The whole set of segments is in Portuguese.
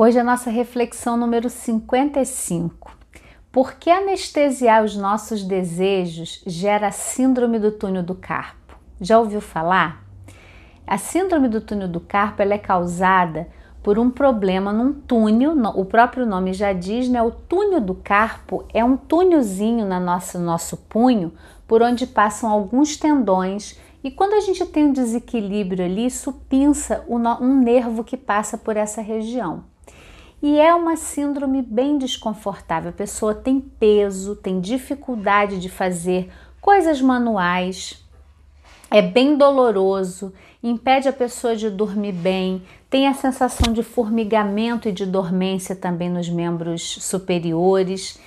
Hoje a nossa reflexão número 55. Por que anestesiar os nossos desejos gera síndrome do túnel do carpo? Já ouviu falar? A síndrome do túnel do carpo é causada por um problema num túnel, o próprio nome já diz, né? O túnel do carpo é um túnelzinho na nossa, no nosso punho por onde passam alguns tendões e quando a gente tem um desequilíbrio ali, isso pinça um nervo que passa por essa região. E é uma síndrome bem desconfortável. A pessoa tem peso, tem dificuldade de fazer coisas manuais, é bem doloroso, impede a pessoa de dormir bem, tem a sensação de formigamento e de dormência também nos membros superiores.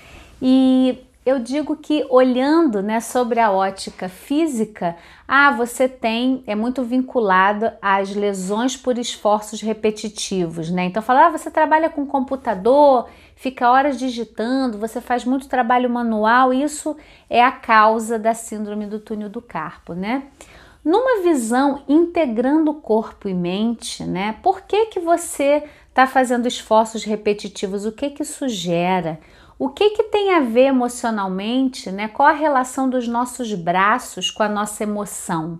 E eu digo que olhando né, sobre a ótica física, ah, você tem, é muito vinculado às lesões por esforços repetitivos, né? Então fala, ah, você trabalha com computador, fica horas digitando, você faz muito trabalho manual, isso é a causa da síndrome do túnel do carpo, né? Numa visão integrando corpo e mente, né? Por que que você está fazendo esforços repetitivos? O que que isso gera? O que, que tem a ver emocionalmente, né? Qual a relação dos nossos braços com a nossa emoção?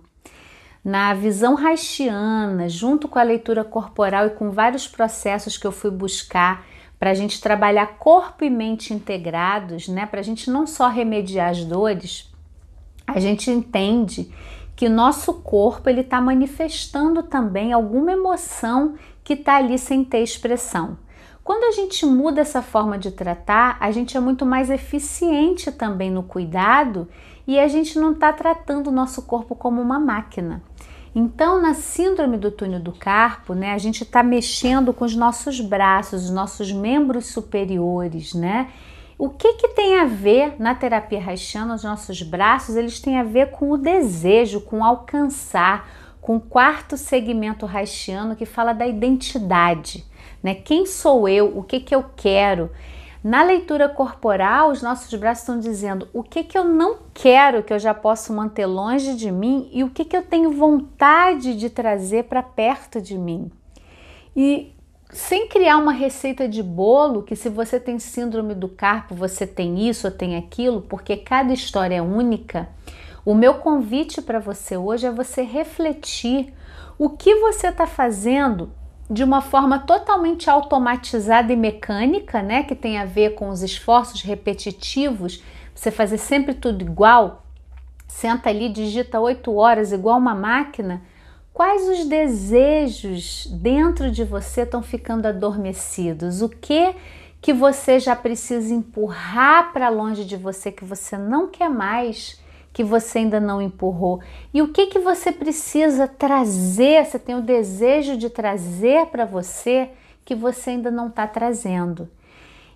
Na visão haitiana, junto com a leitura corporal e com vários processos que eu fui buscar para a gente trabalhar corpo e mente integrados, né? Para a gente não só remediar as dores, a gente entende que nosso corpo ele está manifestando também alguma emoção que está ali sem ter expressão. Quando a gente muda essa forma de tratar, a gente é muito mais eficiente também no cuidado e a gente não está tratando o nosso corpo como uma máquina. Então, na síndrome do túnel do carpo, né, a gente está mexendo com os nossos braços, os nossos membros superiores, né? O que, que tem a ver na terapia haitiana, os nossos braços? Eles têm a ver com o desejo, com alcançar, com o quarto segmento haitiano que fala da identidade né? Quem sou eu? O que que eu quero? Na leitura corporal, os nossos braços estão dizendo o que que eu não quero que eu já posso manter longe de mim e o que que eu tenho vontade de trazer para perto de mim. E sem criar uma receita de bolo que se você tem síndrome do carpo, você tem isso ou tem aquilo, porque cada história é única. O meu convite para você hoje é você refletir o que você está fazendo de uma forma totalmente automatizada e mecânica, né, que tem a ver com os esforços repetitivos, você fazer sempre tudo igual, senta ali, digita oito horas igual uma máquina, quais os desejos dentro de você estão ficando adormecidos? O que que você já precisa empurrar para longe de você que você não quer mais? Que você ainda não empurrou e o que que você precisa trazer, você tem o desejo de trazer para você que você ainda não está trazendo.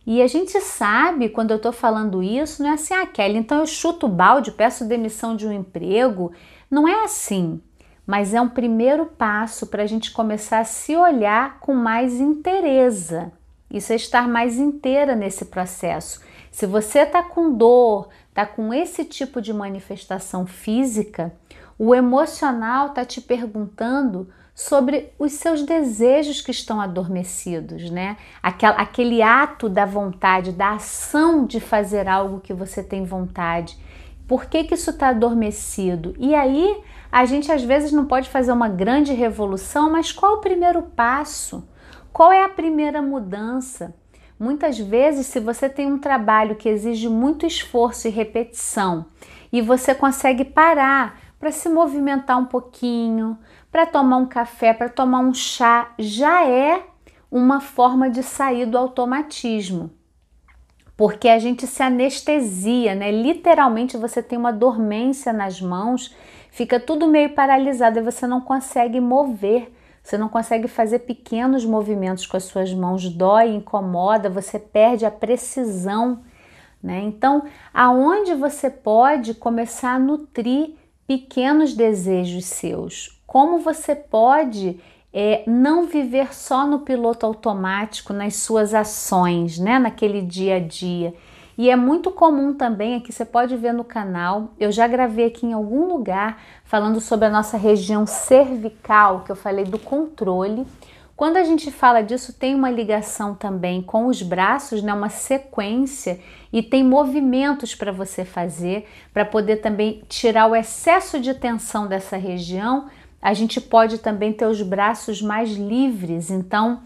E a gente sabe, quando eu estou falando isso, não é assim, ah, Kelly, então eu chuto o balde, peço demissão de um emprego. Não é assim, mas é um primeiro passo para a gente começar a se olhar com mais interesa. Isso é estar mais inteira nesse processo. Se você está com dor, está com esse tipo de manifestação física, o emocional está te perguntando sobre os seus desejos que estão adormecidos, né? Aquele, aquele ato da vontade, da ação de fazer algo que você tem vontade. Por que, que isso está adormecido? E aí a gente às vezes não pode fazer uma grande revolução, mas qual o primeiro passo? Qual é a primeira mudança? Muitas vezes, se você tem um trabalho que exige muito esforço e repetição e você consegue parar para se movimentar um pouquinho, para tomar um café, para tomar um chá, já é uma forma de sair do automatismo. Porque a gente se anestesia, né? Literalmente você tem uma dormência nas mãos, fica tudo meio paralisado e você não consegue mover você não consegue fazer pequenos movimentos com as suas mãos, dói, incomoda, você perde a precisão. Né? Então, aonde você pode começar a nutrir pequenos desejos seus? Como você pode é, não viver só no piloto automático, nas suas ações, né? naquele dia a dia? E é muito comum também, aqui você pode ver no canal, eu já gravei aqui em algum lugar falando sobre a nossa região cervical, que eu falei do controle. Quando a gente fala disso, tem uma ligação também com os braços, né? Uma sequência e tem movimentos para você fazer para poder também tirar o excesso de tensão dessa região. A gente pode também ter os braços mais livres, então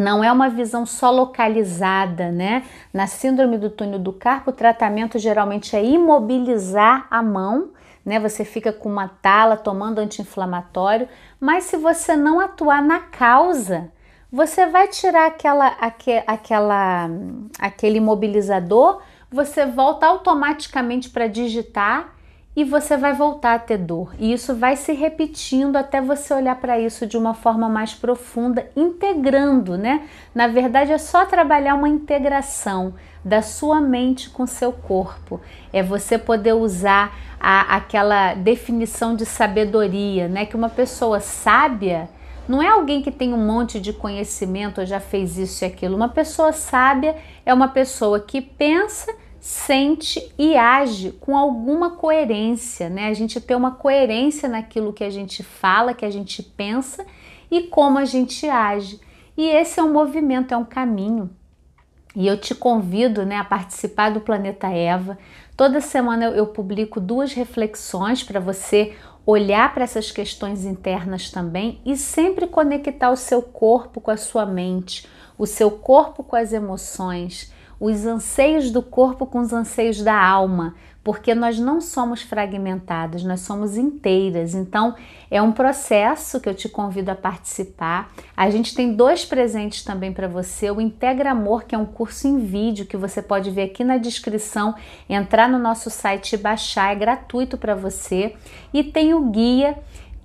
não é uma visão só localizada, né? Na síndrome do túnel do carpo, o tratamento geralmente é imobilizar a mão, né? Você fica com uma tala tomando anti-inflamatório, mas se você não atuar na causa, você vai tirar aquela, aque, aquela, aquele imobilizador, você volta automaticamente para digitar e você vai voltar a ter dor. E isso vai se repetindo até você olhar para isso de uma forma mais profunda, integrando, né? Na verdade, é só trabalhar uma integração da sua mente com seu corpo. É você poder usar a, aquela definição de sabedoria, né? Que uma pessoa sábia não é alguém que tem um monte de conhecimento ou já fez isso e aquilo. Uma pessoa sábia é uma pessoa que pensa sente e age com alguma coerência, né? A gente tem uma coerência naquilo que a gente fala, que a gente pensa e como a gente age. E esse é um movimento, é um caminho. E eu te convido né, a participar do Planeta Eva. Toda semana eu, eu publico duas reflexões para você olhar para essas questões internas também e sempre conectar o seu corpo com a sua mente, o seu corpo com as emoções os anseios do corpo com os anseios da alma, porque nós não somos fragmentadas, nós somos inteiras. Então, é um processo que eu te convido a participar. A gente tem dois presentes também para você: o Integra Amor, que é um curso em vídeo que você pode ver aqui na descrição, entrar no nosso site e baixar, é gratuito para você. E tem o guia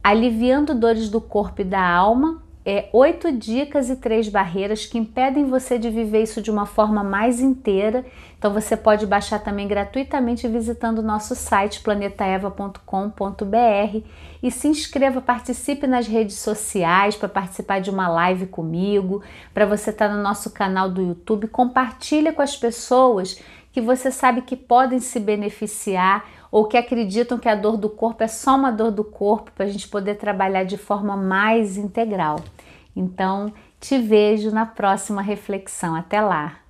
Aliviando Dores do Corpo e da Alma, é, oito dicas e três barreiras que impedem você de viver isso de uma forma mais inteira. Então você pode baixar também gratuitamente visitando o nosso site planetaeva.com.br e se inscreva, participe nas redes sociais para participar de uma live comigo, para você estar tá no nosso canal do YouTube, compartilha com as pessoas que você sabe que podem se beneficiar ou que acreditam que a dor do corpo é só uma dor do corpo para a gente poder trabalhar de forma mais integral. Então, te vejo na próxima reflexão. Até lá!